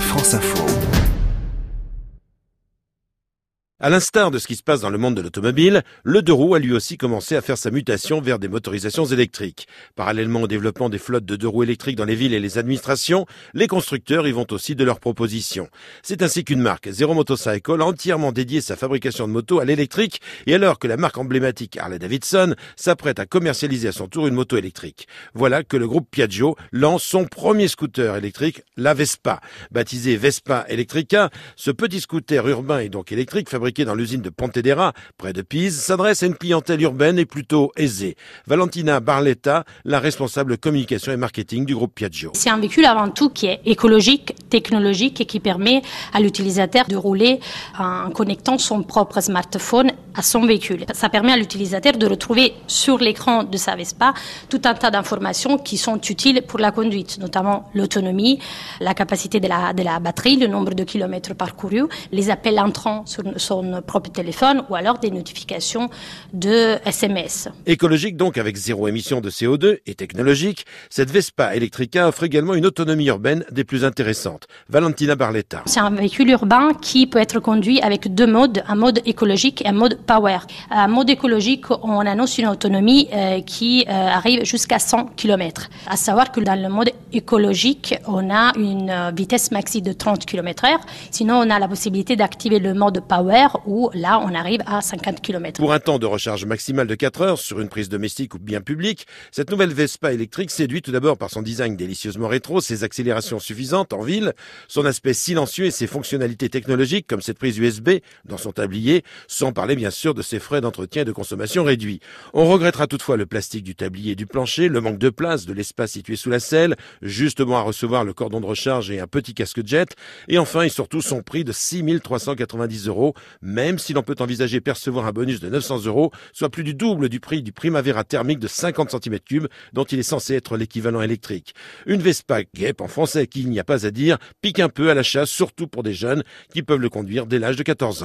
France Info. À l'instar de ce qui se passe dans le monde de l'automobile, le deux roues a lui aussi commencé à faire sa mutation vers des motorisations électriques. Parallèlement au développement des flottes de deux roues électriques dans les villes et les administrations, les constructeurs y vont aussi de leurs propositions. C'est ainsi qu'une marque, Zero Motorcycle, a entièrement dédié sa fabrication de motos à l'électrique et alors que la marque emblématique Harley Davidson s'apprête à commercialiser à son tour une moto électrique. Voilà que le groupe Piaggio lance son premier scooter électrique, la Vespa. Baptisé Vespa Electrica, ce petit scooter urbain et donc électrique fabriqué dans l'usine de Pontedera, près de Pise, s'adresse à une clientèle urbaine et plutôt aisée. Valentina Barletta, la responsable communication et marketing du groupe Piaggio. C'est un véhicule avant tout qui est écologique, technologique et qui permet à l'utilisateur de rouler en connectant son propre smartphone à son véhicule. Ça permet à l'utilisateur de retrouver sur l'écran de sa Vespa tout un tas d'informations qui sont utiles pour la conduite, notamment l'autonomie, la capacité de la, de la batterie, le nombre de kilomètres parcourus, les appels entrants sur son propre téléphone ou alors des notifications de SMS. Écologique donc avec zéro émission de CO2 et technologique, cette Vespa Electrica offre également une autonomie urbaine des plus intéressantes. Valentina Barletta. C'est un véhicule urbain qui peut être conduit avec deux modes, un mode écologique et un mode power. Un mode écologique, on annonce une autonomie euh, qui euh, arrive jusqu'à 100 km. À savoir que dans le mode écologique, on a une euh, vitesse maxi de 30 km/h. Sinon, on a la possibilité d'activer le mode power où là, on arrive à 50 km. Pour un temps de recharge maximal de 4 heures sur une prise domestique ou bien publique, cette nouvelle Vespa électrique séduit tout d'abord par son design délicieusement rétro, ses accélérations suffisantes en ville, son aspect silencieux et ses fonctionnalités technologiques comme cette prise USB dans son tablier, sans parler bien sûr de ses frais d'entretien et de consommation réduits. On regrettera toutefois le plastique du tablier et du plancher, le manque de place, de l'espace situé sous la selle, justement à recevoir le cordon de recharge et un petit casque jet, et enfin et surtout son prix de 6390 euros, même si l'on peut envisager percevoir un bonus de 900 euros, soit plus du double du prix du Primavera thermique de 50 cm3 dont il est censé être l'équivalent électrique. Une Vespa guêpe en français qui, n'y a pas à dire, pique un peu à l'achat, surtout pour des jeunes qui peuvent le conduire dès l'âge de 14 ans.